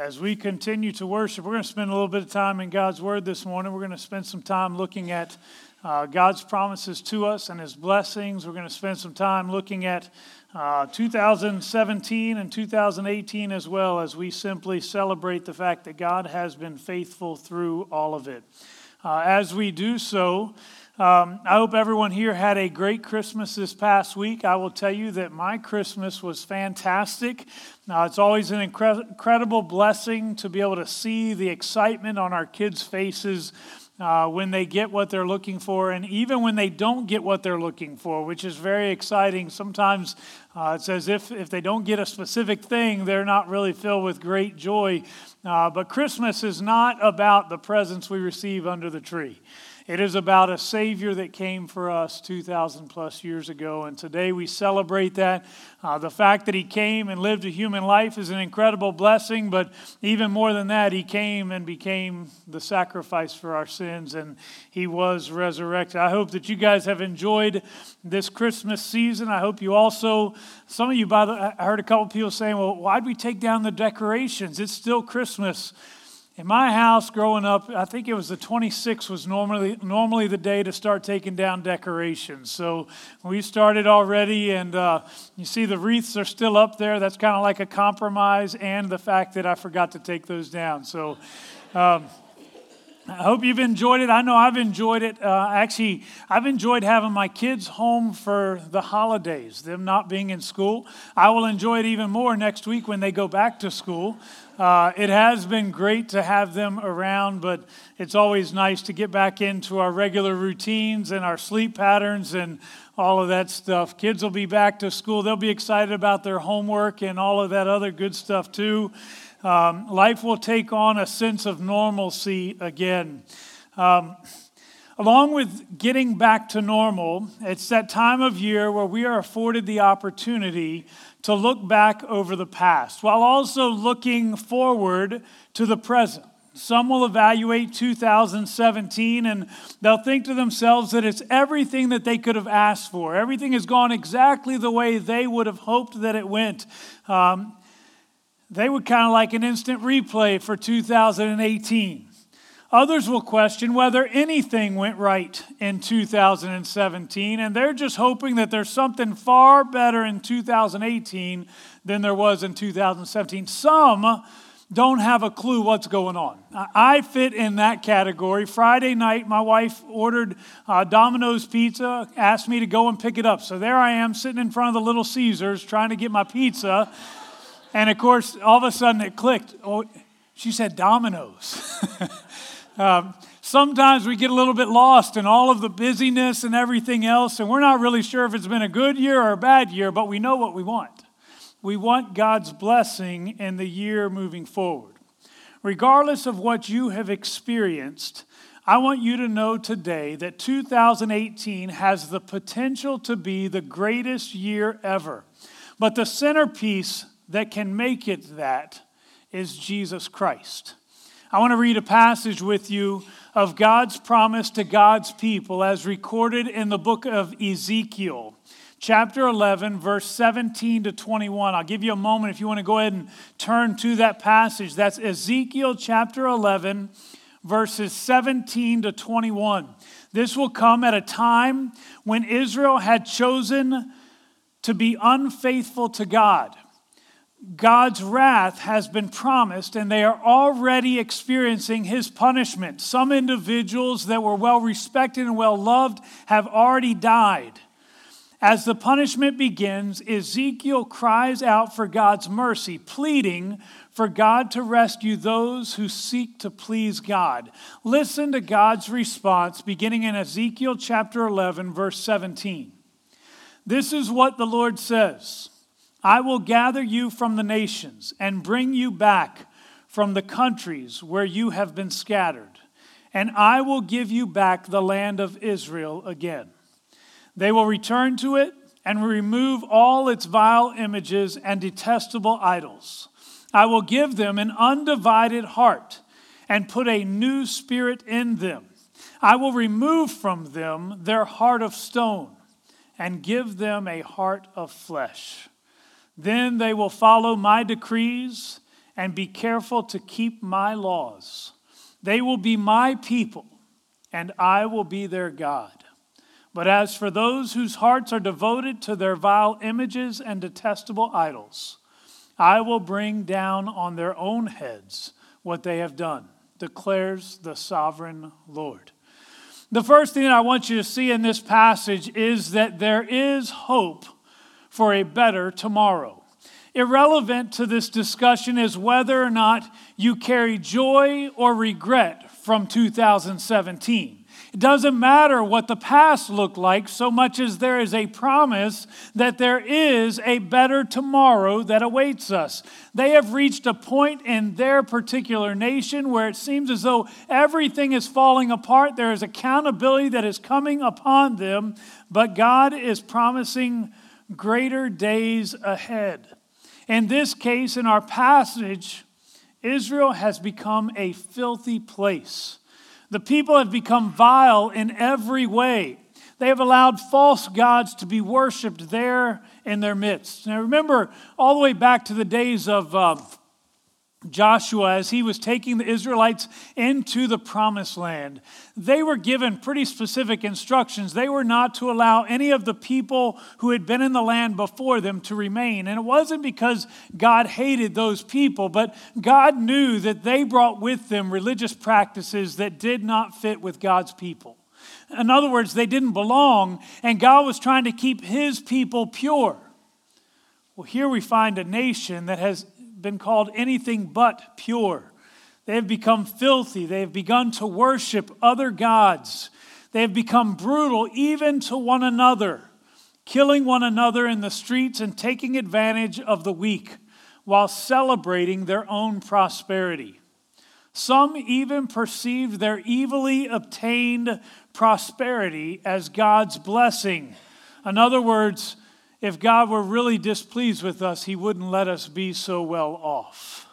as we continue to worship, we're going to spend a little bit of time in God's Word this morning. We're going to spend some time looking at uh, God's promises to us and His blessings. We're going to spend some time looking at uh, 2017 and 2018 as well as we simply celebrate the fact that God has been faithful through all of it. Uh, as we do so, um, I hope everyone here had a great Christmas this past week. I will tell you that my Christmas was fantastic. Uh, it's always an incre- incredible blessing to be able to see the excitement on our kids' faces uh, when they get what they're looking for, and even when they don't get what they're looking for, which is very exciting. Sometimes uh, it's as if if they don't get a specific thing, they're not really filled with great joy. Uh, but Christmas is not about the presents we receive under the tree. It is about a Savior that came for us 2,000 plus years ago, and today we celebrate that. Uh, the fact that He came and lived a human life is an incredible blessing, but even more than that, He came and became the sacrifice for our sins, and He was resurrected. I hope that you guys have enjoyed this Christmas season. I hope you also, some of you, by the, I heard a couple people saying, well, why'd we take down the decorations? It's still Christmas. In my house growing up, I think it was the 26th was normally normally the day to start taking down decorations. So we started already, and uh, you see the wreaths are still up there. That's kind of like a compromise, and the fact that I forgot to take those down. So. Um, I hope you've enjoyed it. I know I've enjoyed it. Uh, actually, I've enjoyed having my kids home for the holidays, them not being in school. I will enjoy it even more next week when they go back to school. Uh, it has been great to have them around, but it's always nice to get back into our regular routines and our sleep patterns and all of that stuff. Kids will be back to school. They'll be excited about their homework and all of that other good stuff, too. Um, life will take on a sense of normalcy again. Um, along with getting back to normal, it's that time of year where we are afforded the opportunity to look back over the past while also looking forward to the present. Some will evaluate 2017 and they'll think to themselves that it's everything that they could have asked for. Everything has gone exactly the way they would have hoped that it went. Um, they would kind of like an instant replay for 2018. Others will question whether anything went right in 2017, and they're just hoping that there's something far better in 2018 than there was in 2017. Some don't have a clue what's going on. I fit in that category. Friday night, my wife ordered uh, Domino's pizza, asked me to go and pick it up. So there I am sitting in front of the Little Caesars trying to get my pizza. And of course, all of a sudden it clicked. Oh, she said dominoes. Um, sometimes we get a little bit lost in all of the busyness and everything else, and we're not really sure if it's been a good year or a bad year, but we know what we want. We want God's blessing in the year moving forward. Regardless of what you have experienced, I want you to know today that 2018 has the potential to be the greatest year ever. But the centerpiece that can make it that is Jesus Christ. I want to read a passage with you of God's promise to God's people as recorded in the book of Ezekiel, chapter 11, verse 17 to 21. I'll give you a moment if you want to go ahead and turn to that passage. That's Ezekiel chapter 11, verses 17 to 21. This will come at a time when Israel had chosen to be unfaithful to God. God's wrath has been promised, and they are already experiencing his punishment. Some individuals that were well respected and well loved have already died. As the punishment begins, Ezekiel cries out for God's mercy, pleading for God to rescue those who seek to please God. Listen to God's response beginning in Ezekiel chapter 11, verse 17. This is what the Lord says. I will gather you from the nations and bring you back from the countries where you have been scattered, and I will give you back the land of Israel again. They will return to it and remove all its vile images and detestable idols. I will give them an undivided heart and put a new spirit in them. I will remove from them their heart of stone and give them a heart of flesh. Then they will follow my decrees and be careful to keep my laws. They will be my people, and I will be their God. But as for those whose hearts are devoted to their vile images and detestable idols, I will bring down on their own heads what they have done, declares the sovereign Lord. The first thing I want you to see in this passage is that there is hope for a better tomorrow. Irrelevant to this discussion is whether or not you carry joy or regret from 2017. It doesn't matter what the past looked like so much as there is a promise that there is a better tomorrow that awaits us. They have reached a point in their particular nation where it seems as though everything is falling apart. There is accountability that is coming upon them, but God is promising greater days ahead. In this case, in our passage, Israel has become a filthy place. The people have become vile in every way. They have allowed false gods to be worshiped there in their midst. Now, remember all the way back to the days of uh, Joshua as he was taking the Israelites into the promised land. They were given pretty specific instructions. They were not to allow any of the people who had been in the land before them to remain. And it wasn't because God hated those people, but God knew that they brought with them religious practices that did not fit with God's people. In other words, they didn't belong, and God was trying to keep his people pure. Well, here we find a nation that has been called anything but pure. They have become filthy. They have begun to worship other gods. They have become brutal even to one another, killing one another in the streets and taking advantage of the weak while celebrating their own prosperity. Some even perceived their evilly obtained prosperity as God's blessing. In other words, if God were really displeased with us, He wouldn't let us be so well off.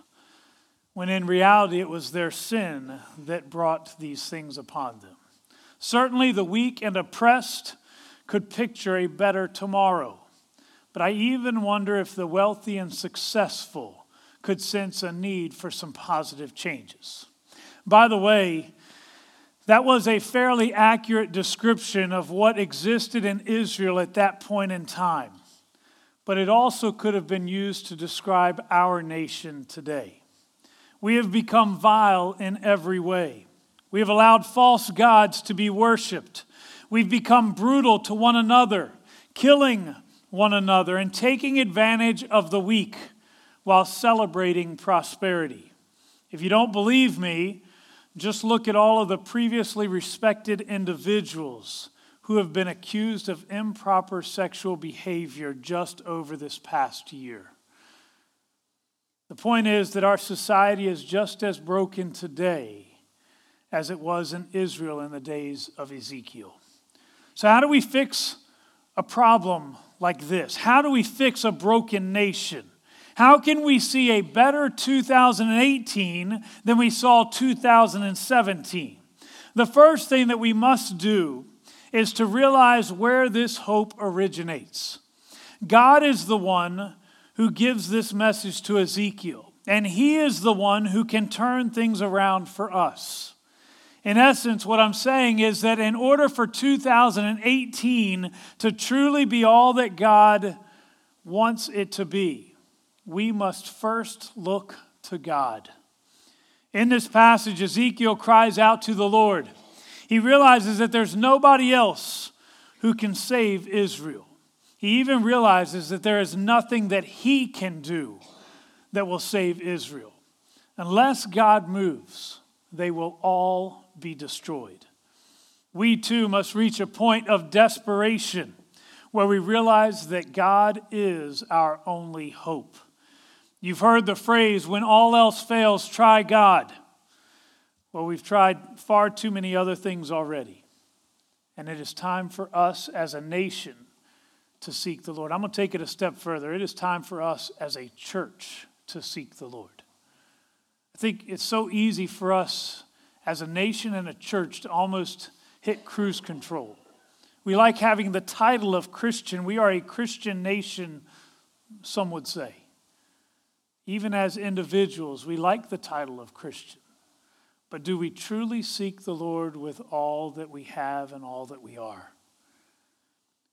When in reality, it was their sin that brought these things upon them. Certainly, the weak and oppressed could picture a better tomorrow. But I even wonder if the wealthy and successful could sense a need for some positive changes. By the way, that was a fairly accurate description of what existed in Israel at that point in time. But it also could have been used to describe our nation today. We have become vile in every way. We have allowed false gods to be worshiped. We've become brutal to one another, killing one another, and taking advantage of the weak while celebrating prosperity. If you don't believe me, just look at all of the previously respected individuals who have been accused of improper sexual behavior just over this past year. The point is that our society is just as broken today as it was in Israel in the days of Ezekiel. So, how do we fix a problem like this? How do we fix a broken nation? How can we see a better 2018 than we saw 2017? The first thing that we must do is to realize where this hope originates. God is the one who gives this message to Ezekiel, and he is the one who can turn things around for us. In essence, what I'm saying is that in order for 2018 to truly be all that God wants it to be, we must first look to God. In this passage, Ezekiel cries out to the Lord. He realizes that there's nobody else who can save Israel. He even realizes that there is nothing that he can do that will save Israel. Unless God moves, they will all be destroyed. We too must reach a point of desperation where we realize that God is our only hope. You've heard the phrase, when all else fails, try God. Well, we've tried far too many other things already. And it is time for us as a nation to seek the Lord. I'm going to take it a step further. It is time for us as a church to seek the Lord. I think it's so easy for us as a nation and a church to almost hit cruise control. We like having the title of Christian. We are a Christian nation, some would say. Even as individuals, we like the title of Christian. But do we truly seek the Lord with all that we have and all that we are?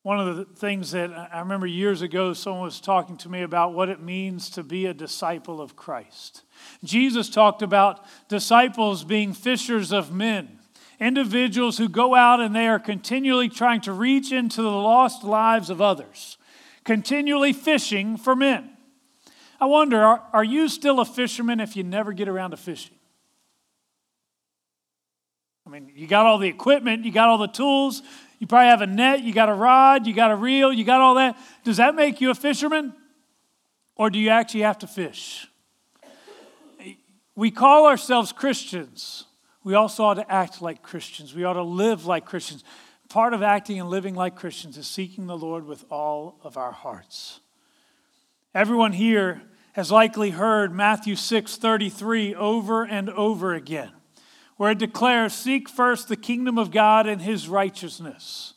One of the things that I remember years ago, someone was talking to me about what it means to be a disciple of Christ. Jesus talked about disciples being fishers of men, individuals who go out and they are continually trying to reach into the lost lives of others, continually fishing for men. I wonder, are, are you still a fisherman if you never get around to fishing? I mean, you got all the equipment, you got all the tools, you probably have a net, you got a rod, you got a reel, you got all that. Does that make you a fisherman? Or do you actually have to fish? We call ourselves Christians. We also ought to act like Christians. We ought to live like Christians. Part of acting and living like Christians is seeking the Lord with all of our hearts. Everyone here has likely heard Matthew 6:33 over and over again, where it declares, "Seek first the kingdom of God and his righteousness,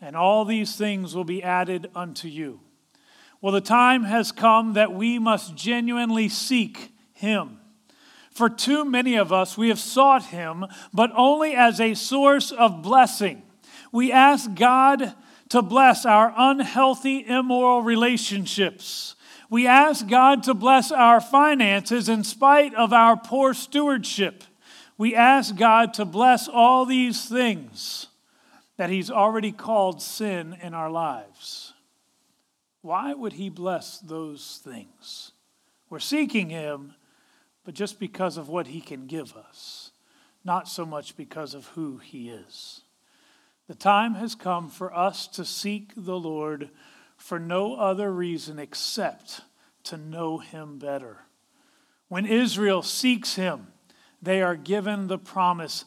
and all these things will be added unto you." Well, the time has come that we must genuinely seek him. For too many of us, we have sought him, but only as a source of blessing. We ask God to bless our unhealthy, immoral relationships we ask God to bless our finances in spite of our poor stewardship. We ask God to bless all these things that He's already called sin in our lives. Why would He bless those things? We're seeking Him, but just because of what He can give us, not so much because of who He is. The time has come for us to seek the Lord for no other reason except to know him better. When Israel seeks him, they are given the promise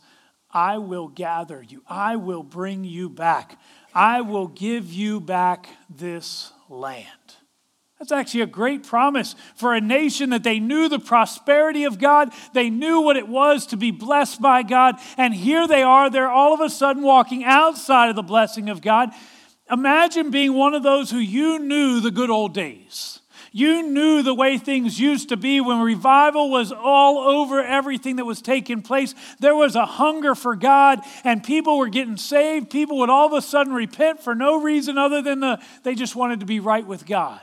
I will gather you, I will bring you back, I will give you back this land. That's actually a great promise for a nation that they knew the prosperity of God. They knew what it was to be blessed by God. And here they are, they're all of a sudden walking outside of the blessing of God. Imagine being one of those who you knew the good old days. You knew the way things used to be when revival was all over everything that was taking place. There was a hunger for God, and people were getting saved. People would all of a sudden repent for no reason other than the, they just wanted to be right with God.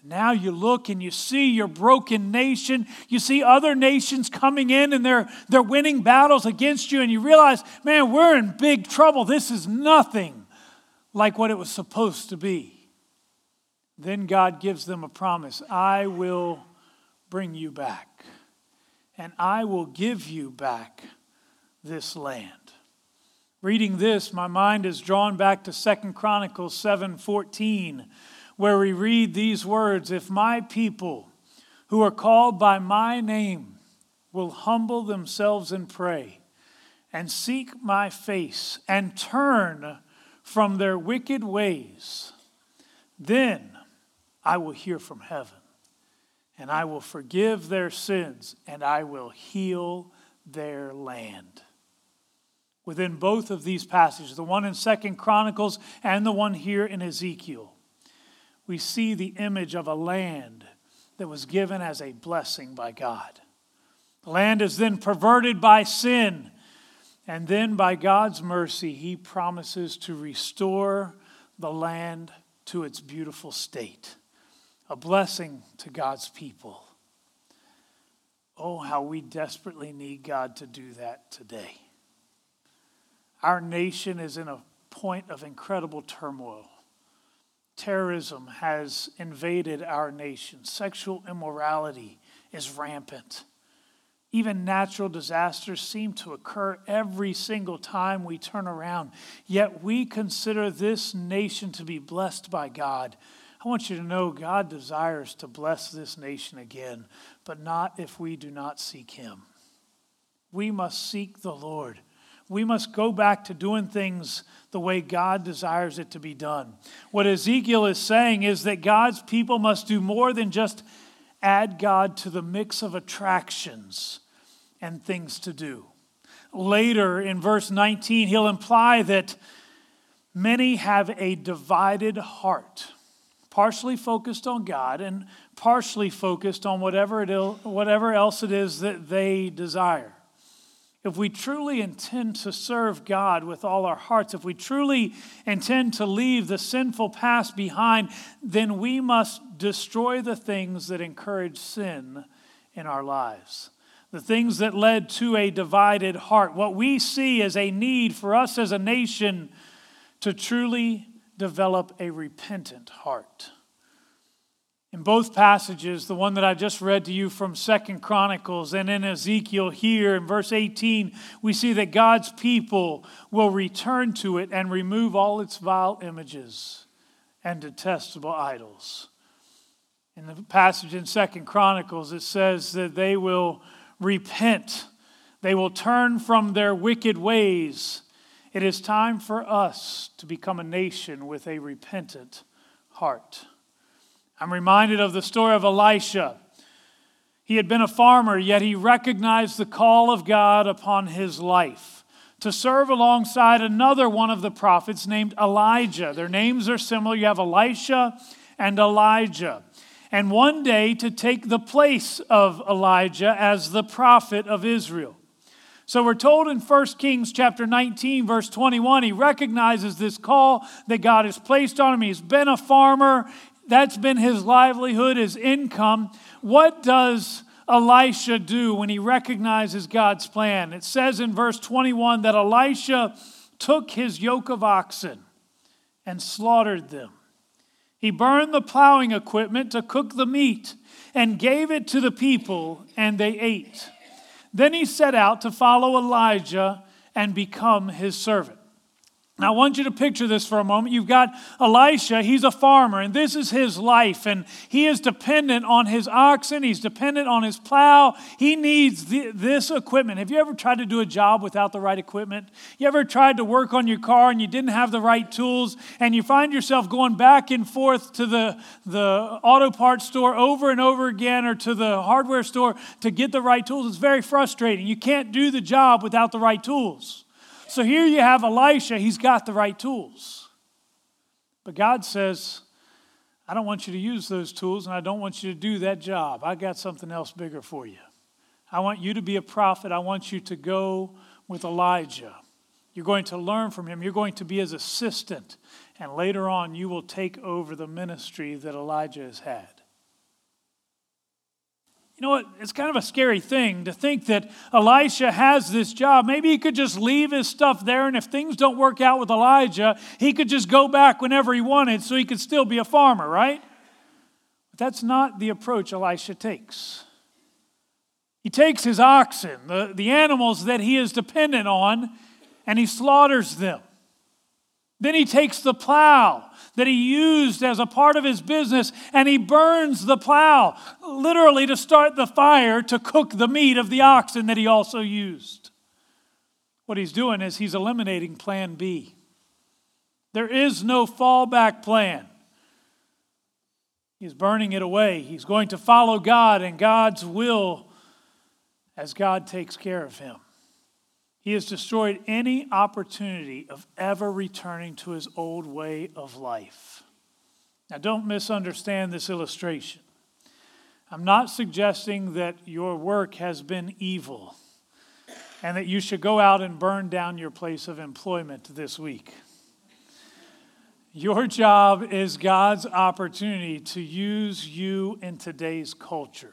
And now you look and you see your broken nation. You see other nations coming in and they're, they're winning battles against you, and you realize, man, we're in big trouble. This is nothing like what it was supposed to be. Then God gives them a promise I will bring you back, and I will give you back this land. Reading this, my mind is drawn back to Second Chronicles 7:14, where we read these words, "If my people who are called by my name will humble themselves and pray and seek my face and turn from their wicked ways, then I will hear from heaven and I will forgive their sins and I will heal their land. Within both of these passages, the one in Second Chronicles and the one here in Ezekiel, we see the image of a land that was given as a blessing by God. The land is then perverted by sin and then, by God's mercy, He promises to restore the land to its beautiful state, a blessing to God's people. Oh, how we desperately need God to do that today. Our nation is in a point of incredible turmoil. Terrorism has invaded our nation, sexual immorality is rampant. Even natural disasters seem to occur every single time we turn around. Yet we consider this nation to be blessed by God. I want you to know God desires to bless this nation again, but not if we do not seek Him. We must seek the Lord. We must go back to doing things the way God desires it to be done. What Ezekiel is saying is that God's people must do more than just add God to the mix of attractions and things to do. Later in verse 19, he'll imply that many have a divided heart. Partially focused on God and partially focused on whatever, it, whatever else it is that they desire. If we truly intend to serve God with all our hearts, if we truly intend to leave the sinful past behind, then we must destroy the things that encourage sin in our lives. The things that led to a divided heart. What we see as a need for us as a nation to truly develop a repentant heart. In both passages, the one that I just read to you from Second Chronicles and in Ezekiel here in verse 18, we see that God's people will return to it and remove all its vile images and detestable idols. In the passage in Second Chronicles, it says that they will repent. They will turn from their wicked ways. It is time for us to become a nation with a repentant heart. I'm reminded of the story of Elisha. He had been a farmer, yet he recognized the call of God upon his life to serve alongside another one of the prophets named Elijah. Their names are similar. You have Elisha and Elijah. And one day to take the place of Elijah as the prophet of Israel. So we're told in 1 Kings chapter 19 verse 21 he recognizes this call that God has placed on him. He's been a farmer. That's been his livelihood, his income. What does Elisha do when he recognizes God's plan? It says in verse 21 that Elisha took his yoke of oxen and slaughtered them. He burned the plowing equipment to cook the meat and gave it to the people, and they ate. Then he set out to follow Elijah and become his servant. Now, I want you to picture this for a moment. You've got Elisha, he's a farmer, and this is his life, and he is dependent on his oxen, he's dependent on his plow. He needs the, this equipment. Have you ever tried to do a job without the right equipment? You ever tried to work on your car and you didn't have the right tools, and you find yourself going back and forth to the, the auto parts store over and over again or to the hardware store to get the right tools? It's very frustrating. You can't do the job without the right tools. So here you have Elisha, he's got the right tools. But God says, I don't want you to use those tools and I don't want you to do that job. I got something else bigger for you. I want you to be a prophet. I want you to go with Elijah. You're going to learn from him. You're going to be his assistant. And later on, you will take over the ministry that Elijah has had. You know what? It's kind of a scary thing to think that Elisha has this job. Maybe he could just leave his stuff there, and if things don't work out with Elijah, he could just go back whenever he wanted so he could still be a farmer, right? But that's not the approach Elisha takes. He takes his oxen, the, the animals that he is dependent on, and he slaughters them. Then he takes the plow that he used as a part of his business and he burns the plow, literally to start the fire to cook the meat of the oxen that he also used. What he's doing is he's eliminating plan B. There is no fallback plan. He's burning it away. He's going to follow God and God's will as God takes care of him. He has destroyed any opportunity of ever returning to his old way of life. Now, don't misunderstand this illustration. I'm not suggesting that your work has been evil and that you should go out and burn down your place of employment this week. Your job is God's opportunity to use you in today's culture.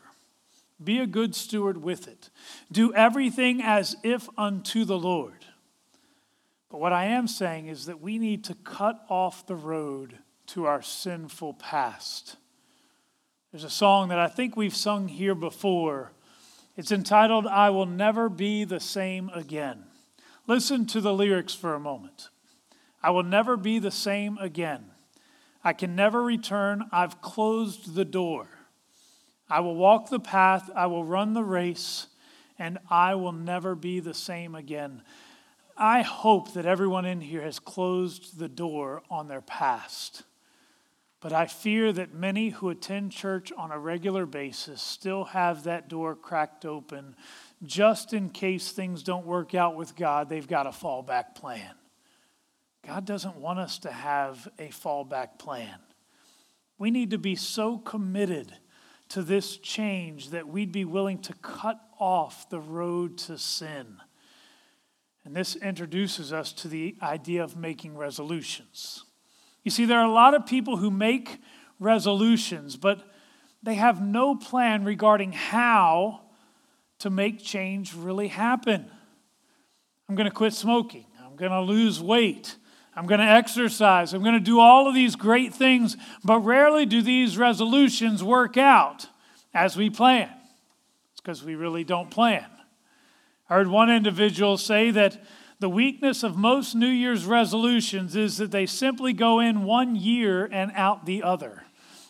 Be a good steward with it. Do everything as if unto the Lord. But what I am saying is that we need to cut off the road to our sinful past. There's a song that I think we've sung here before. It's entitled, I Will Never Be the Same Again. Listen to the lyrics for a moment. I will never be the same again. I can never return. I've closed the door. I will walk the path, I will run the race, and I will never be the same again. I hope that everyone in here has closed the door on their past. But I fear that many who attend church on a regular basis still have that door cracked open just in case things don't work out with God. They've got a fallback plan. God doesn't want us to have a fallback plan. We need to be so committed to this change that we'd be willing to cut off the road to sin. And this introduces us to the idea of making resolutions. You see, there are a lot of people who make resolutions, but they have no plan regarding how to make change really happen. I'm going to quit smoking. I'm going to lose weight. I'm going to exercise. I'm going to do all of these great things, but rarely do these resolutions work out as we plan. It's because we really don't plan. I heard one individual say that the weakness of most New Year's resolutions is that they simply go in one year and out the other,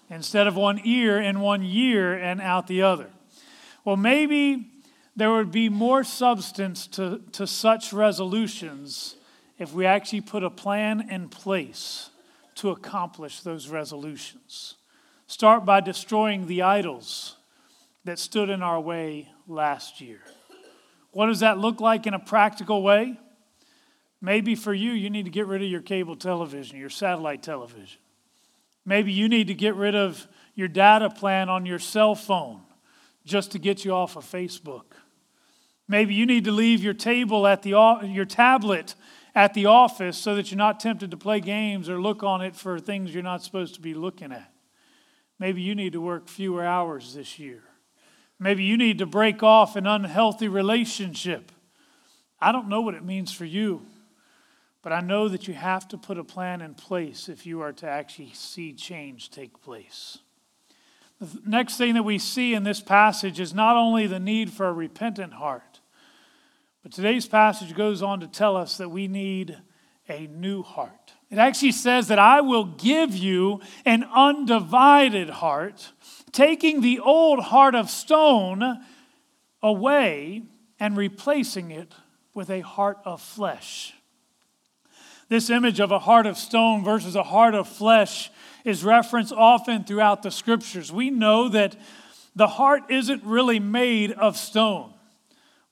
instead of one ear in one year and out the other. Well, maybe there would be more substance to, to such resolutions if we actually put a plan in place to accomplish those resolutions. Start by destroying the idols that stood in our way last year. What does that look like in a practical way? Maybe for you, you need to get rid of your cable television, your satellite television. Maybe you need to get rid of your data plan on your cell phone just to get you off of Facebook. Maybe you need to leave your table at the your tablet at the office so that you're not tempted to play games or look on it for things you're not supposed to be looking at. Maybe you need to work fewer hours this year. Maybe you need to break off an unhealthy relationship. I don't know what it means for you, but I know that you have to put a plan in place if you are to actually see change take place. The next thing that we see in this passage is not only the need for a repentant heart, but today's passage goes on to tell us that we need a new heart. It actually says that I will give you an undivided heart, taking the old heart of stone away and replacing it with a heart of flesh. This image of a heart of stone versus a heart of flesh is referenced often throughout the scriptures. We know that the heart isn't really made of stone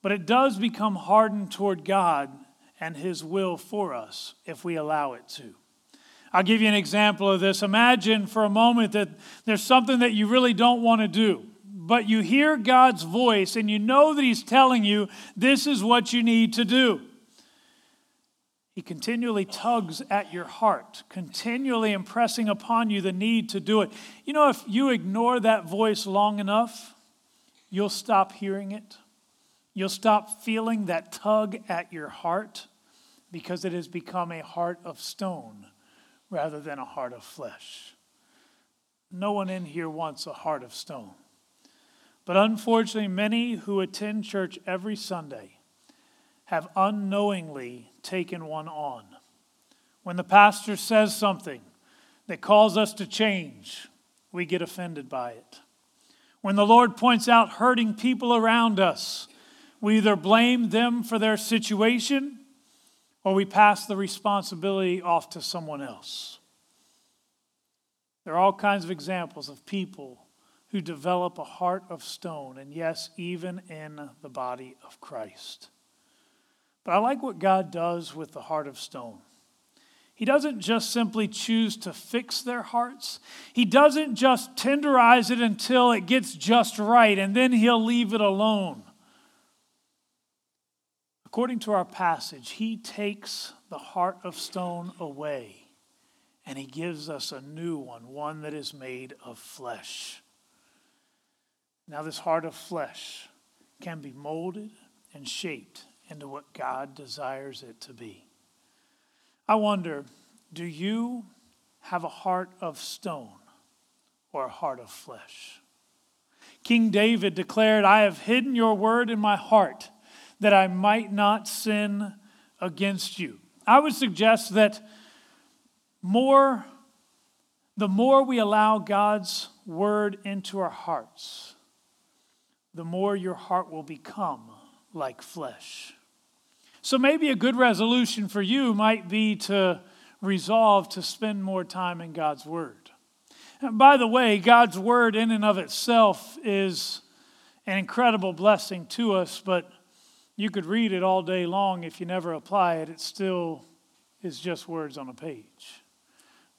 but it does become hardened toward God and His will for us if we allow it to. I'll give you an example of this. Imagine for a moment that there's something that you really don't want to do, but you hear God's voice and you know that He's telling you this is what you need to do. He continually tugs at your heart, continually impressing upon you the need to do it. You know, if you ignore that voice long enough, you'll stop hearing it You'll stop feeling that tug at your heart because it has become a heart of stone rather than a heart of flesh. No one in here wants a heart of stone. But unfortunately, many who attend church every Sunday have unknowingly taken one on. When the pastor says something that calls us to change, we get offended by it. When the Lord points out hurting people around us, we either blame them for their situation or we pass the responsibility off to someone else. There are all kinds of examples of people who develop a heart of stone, and yes, even in the body of Christ. But I like what God does with the heart of stone. He doesn't just simply choose to fix their hearts. He doesn't just tenderize it until it gets just right and then he'll leave it alone. According to our passage, he takes the heart of stone away and he gives us a new one, one that is made of flesh. Now, this heart of flesh can be molded and shaped into what God desires it to be. I wonder do you have a heart of stone or a heart of flesh? King David declared, I have hidden your word in my heart that I might not sin against you. I would suggest that more the more we allow God's word into our hearts, the more your heart will become like flesh. So maybe a good resolution for you might be to resolve to spend more time in God's word. And by the way, God's word in and of itself is an incredible blessing to us, but you could read it all day long. If you never apply it, it still is just words on a page.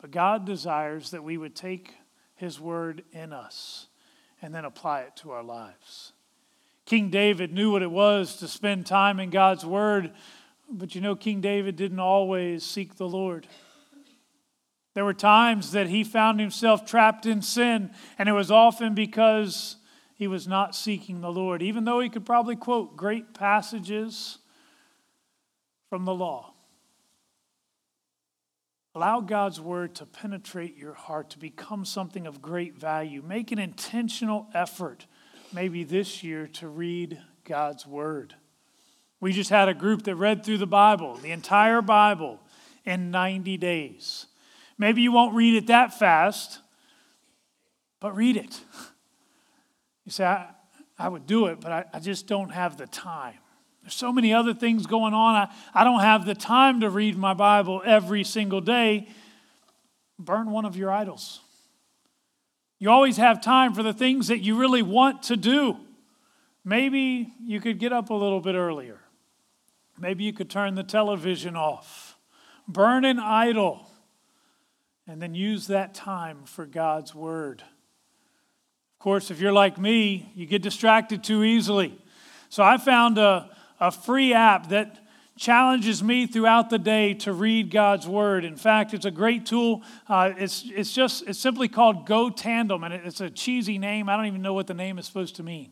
But God desires that we would take His Word in us and then apply it to our lives. King David knew what it was to spend time in God's Word, but you know, King David didn't always seek the Lord. There were times that he found himself trapped in sin, and it was often because he was not seeking the Lord, even though he could probably quote great passages from the law. Allow God's word to penetrate your heart, to become something of great value. Make an intentional effort, maybe this year, to read God's word. We just had a group that read through the Bible, the entire Bible, in 90 days. Maybe you won't read it that fast, but read it. You say, I, I would do it, but I, I just don't have the time. There's so many other things going on. I, I don't have the time to read my Bible every single day. Burn one of your idols. You always have time for the things that you really want to do. Maybe you could get up a little bit earlier. Maybe you could turn the television off. Burn an idol and then use that time for God's Word. Course, if you're like me, you get distracted too easily. So I found a, a free app that challenges me throughout the day to read God's Word. In fact, it's a great tool. Uh, it's, it's just, it's simply called Go Tandem, and it's a cheesy name. I don't even know what the name is supposed to mean.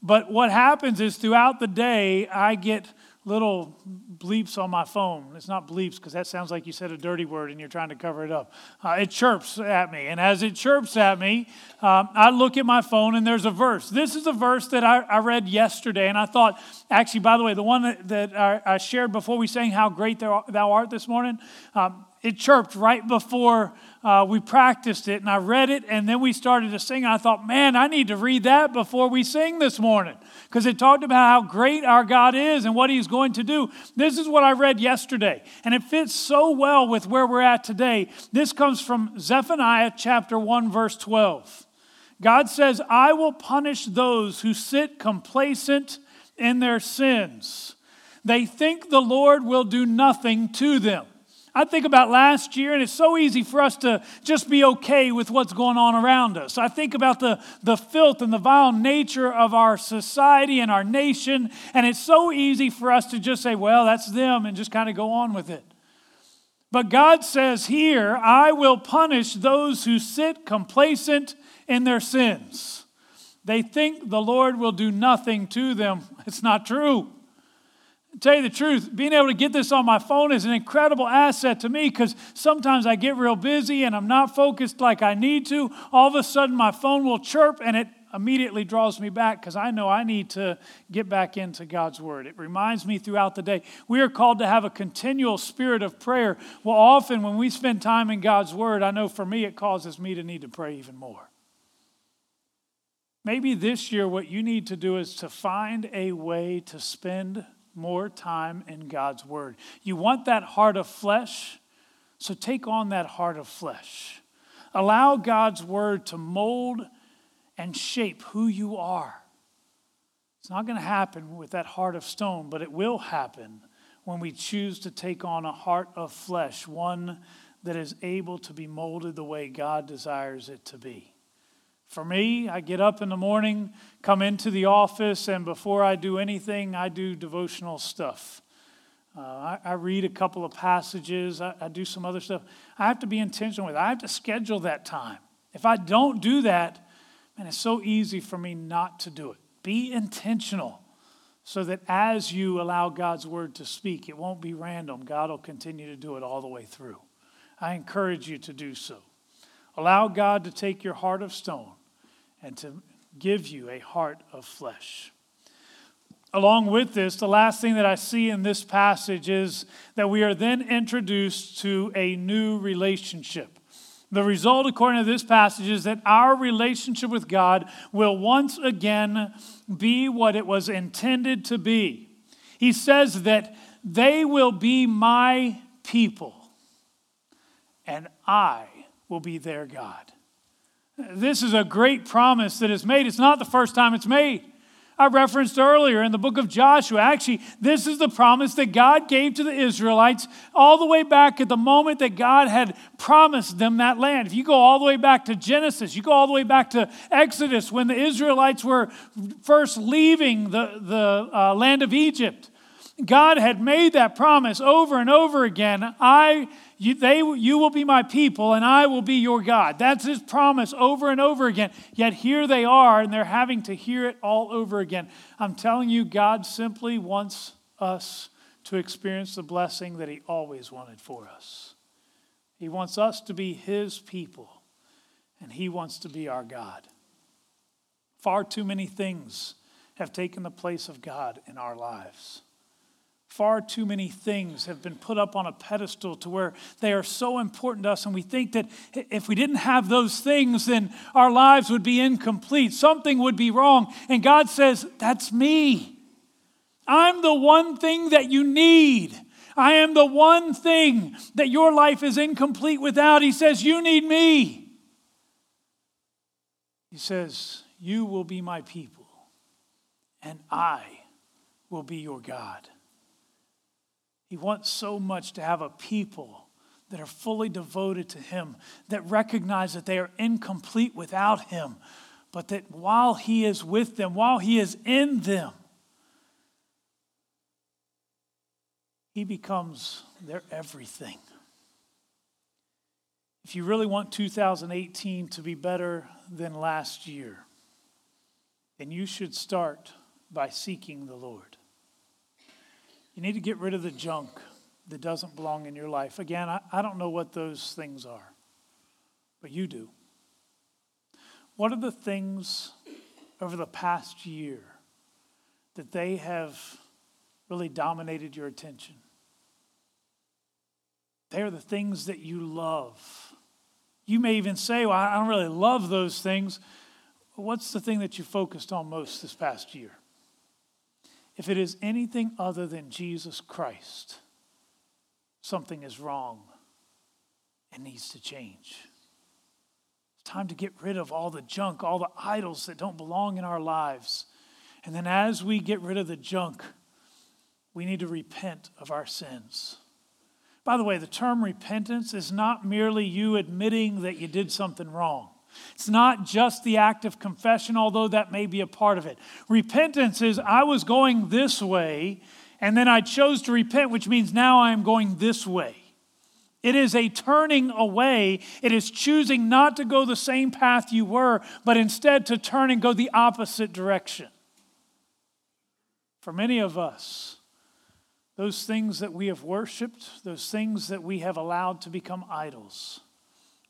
But what happens is throughout the day, I get little bleeps on my phone. It's not bleeps because that sounds like you said a dirty word and you're trying to cover it up. Uh, it chirps at me. And as it chirps at me, um, I look at my phone and there's a verse. This is a verse that I, I read yesterday. And I thought, actually, by the way, the one that, that I, I, shared before we sang How Great Thou Art this morning, um, it chirped right before uh, we practiced it and I read it and then we started to sing. I thought, man, I need to read that before we sing this morning because it talked about how great our God is and what He's going to do. This is what I read yesterday and it fits so well with where we're at today. This comes from Zephaniah chapter 1, verse 12. God says, I will punish those who sit complacent in their sins. They think the Lord will do nothing to them. I think about last year, and it's so easy for us to just be okay with what's going on around us. I think about the, the filth and the vile nature of our society and our nation, and it's so easy for us to just say, well, that's them, and just kind of go on with it. But God says here, I will punish those who sit complacent in their sins. They think the Lord will do nothing to them. It's not true tell you the truth, being able to get this on my phone is an incredible asset to me because sometimes I get real busy and I'm not focused like I need to. All of a sudden, my phone will chirp and it immediately draws me back because I know I need to get back into God's Word. It reminds me throughout the day. We are called to have a continual spirit of prayer. Well, often when we spend time in God's Word, I know for me it causes me to need to pray even more. Maybe this year, what you need to do is to find a way to spend more time in God's Word. You want that heart of flesh? So take on that heart of flesh. Allow God's Word to mold and shape who you are. It's not going to happen with that heart of stone, but it will happen when we choose to take on a heart of flesh, one that is able to be molded the way God desires it to be. For me, I get up in the morning, come into the office, and before I do anything, I do devotional stuff. Uh, I, I, read a couple of passages, I, I do some other stuff. I have to be intentional with it. I have to schedule that time. If I don't do that, man, it's so easy for me not to do it. Be intentional so that as you allow God's word to speak, it won't be random. God will continue to do it all the way through. I encourage you to do so. Allow God to take your heart of stone and to give you a heart of flesh. Along with this, the last thing that I see in this passage is that we are then introduced to a new relationship. The result, according to this passage, is that our relationship with God will once again be what it was intended to be. He says that they will be my people, and I will be their God. This is a great promise that is made. It's not the first time it's made. I referenced earlier in the book of Joshua. Actually, this is the promise that God gave to the Israelites all the way back at the moment that God had promised them that land. If you go all the way back to Genesis, you go all the way back to Exodus when the Israelites were first leaving the, the uh, land of Egypt. God had made that promise over and over again. I you, they, you will be my people, and I will be your God. That's his promise over and over again. Yet here they are, and they're having to hear it all over again. I'm telling you, God simply wants us to experience the blessing that he always wanted for us. He wants us to be his people, and he wants to be our God. Far too many things have taken the place of God in our lives. Far too many things have been put up on a pedestal to where they are so important to us, and we think that if we didn't have those things, then our lives would be incomplete. Something would be wrong. And God says, That's me. I'm the one thing that you need. I am the one thing that your life is incomplete without. He says, You need me. He says, You will be my people, and I will be your God. He wants so much to have a people that are fully devoted to Him, that recognize that they are incomplete without Him, but that while He is with them, while He is in them, He becomes their everything. If you really want 2018 to be better than last year, then you should start by seeking the Lord. You need to get rid of the junk that doesn't belong in your life. Again, I, I don't know what those things are, but you do. What are the things over the past year that they have really dominated your attention? They are the things that you love. You may even say, Well, I don't really love those things. What's the thing that you focused on most this past year? If it is anything other than Jesus Christ, something is wrong and needs to change. It's time to get rid of all the junk, all the idols that don't belong in our lives. And then as we get rid of the junk, we need to repent of our sins. By the way, the term repentance is not merely you admitting that you did something wrong. It's not just the act of confession, although that may be a part of it. Repentance is I was going this way, and then I chose to repent, which means now I am going this way. It is a turning away. It is choosing not to go the same path you were, but instead to turn and go the opposite direction. For many of us, those things that we have worshiped, those things that we have allowed to become idols,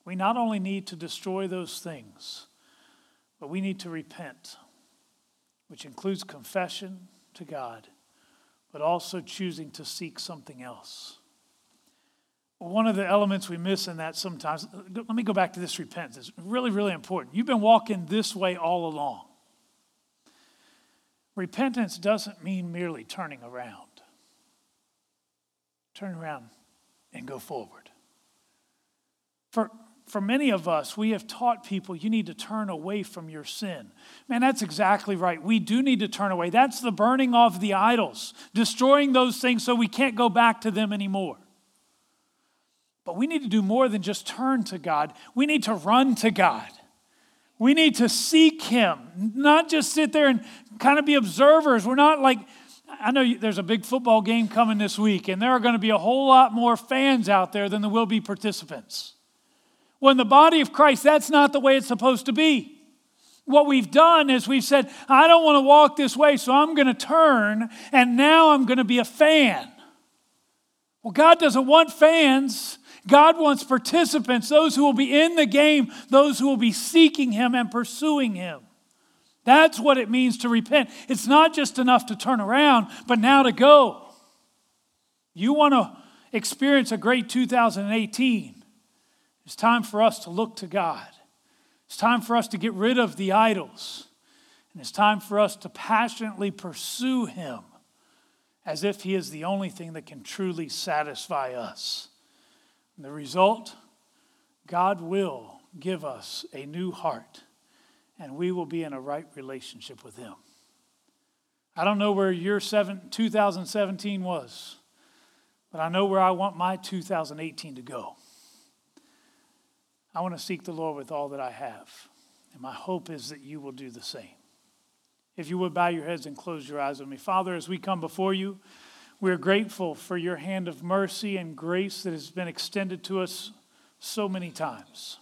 we not only need to destroy those things, but we need to repent, which includes confession to God, but also choosing to seek something else. One of the elements we miss in that sometimes, let me go back to this repentance. It's really, really important. You've been walking this way all along. Repentance doesn't mean merely turning around. Turn around and go forward. For, for many of us, we have taught people you need to turn away from your sin. Man, that's exactly right. We do need to turn away. That's the burning of the idols, destroying those things so we can't go back to them anymore. But we need to do more than just turn to God, we need to run to God. We need to seek Him, not just sit there and kind of be observers. We're not like, I know there's a big football game coming this week, and there are going to be a whole lot more fans out there than there will be participants. When the body of Christ, that's not the way it's supposed to be. What we've done is we've said, I don't want to walk this way, so I'm going to turn, and now I'm going to be a fan. Well, God doesn't want fans. God wants participants, those who will be in the game, those who will be seeking Him and pursuing Him. That's what it means to repent. It's not just enough to turn around, but now to go. You want to experience a great 2018. It's time for us to look to God. It's time for us to get rid of the idols. And it's time for us to passionately pursue Him as if He is the only thing that can truly satisfy us. And the result God will give us a new heart, and we will be in a right relationship with Him. I don't know where your seven, 2017 was, but I know where I want my 2018 to go. I want to seek the Lord with all that I have. And my hope is that you will do the same. If you would bow your heads and close your eyes with me. Father, as we come before you, we are grateful for your hand of mercy and grace that has been extended to us so many times.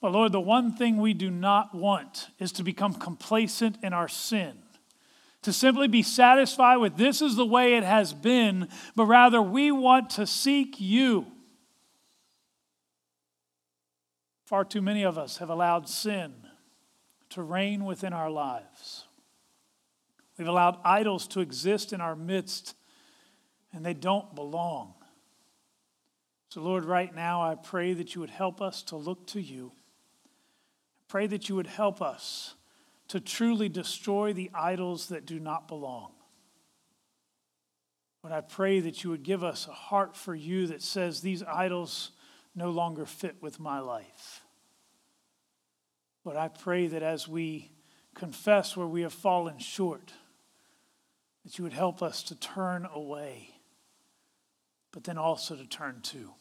But Lord, the one thing we do not want is to become complacent in our sin, to simply be satisfied with this is the way it has been, but rather we want to seek you. Far too many of us have allowed sin to reign within our lives. We've allowed idols to exist in our midst, and they don't belong. So, Lord, right now I pray that you would help us to look to you. I pray that you would help us to truly destroy the idols that do not belong. But I pray that you would give us a heart for you that says these idols no longer fit with my life. But I pray that as we confess where we have fallen short, that you would help us to turn away, but then also to turn to.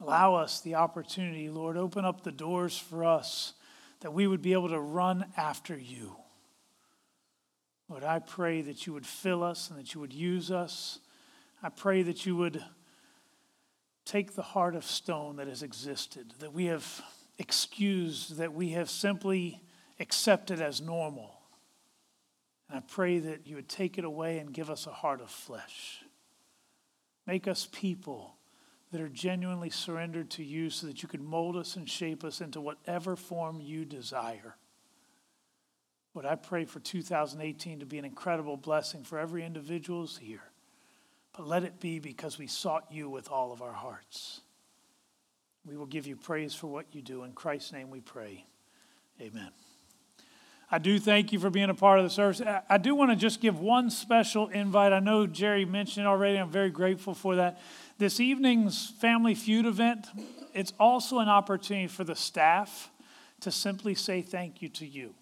Allow us the opportunity, Lord. Open up the doors for us that we would be able to run after you. Lord, I pray that you would fill us and that you would use us. I pray that you would take the heart of stone that has existed, that we have excused, that we have simply accepted as normal. And I pray that you would take it away and give us a heart of flesh. Make us people that are genuinely surrendered to you so that you could mold us and shape us into whatever form you desire. Lord, I pray for 2018 to be an incredible blessing for every individual here. But let it be because we sought you with all of our hearts. We will give you praise for what you do. In Christ's name we pray. Amen. I do thank you for being a part of the service. I do want to just give one special invite. I know Jerry mentioned already. I'm very grateful for that. This evening's Family Feud event, it's also an opportunity for the staff to simply say thank you to you.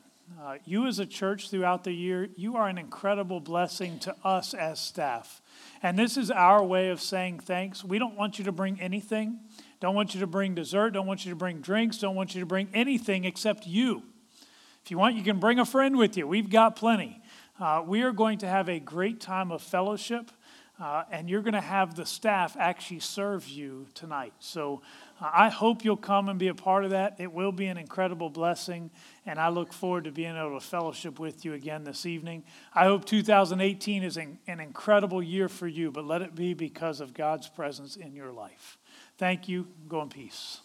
Uh, you, as a church throughout the year, you are an incredible blessing to us as staff. And this is our way of saying thanks. We don't want you to bring anything, don't want you to bring dessert, don't want you to bring drinks, don't want you to bring anything except you. If you want, you can bring a friend with you. We've got plenty. Uh, we are going to have a great time of fellowship. Uh, and you're going to have the staff actually serve you tonight. So uh, I hope you'll come and be a part of that. It will be an incredible blessing, and I look forward to being able to fellowship with you again this evening. I hope 2018 is an, an incredible year for you, but let it be because of God's presence in your life. Thank you. Go in peace.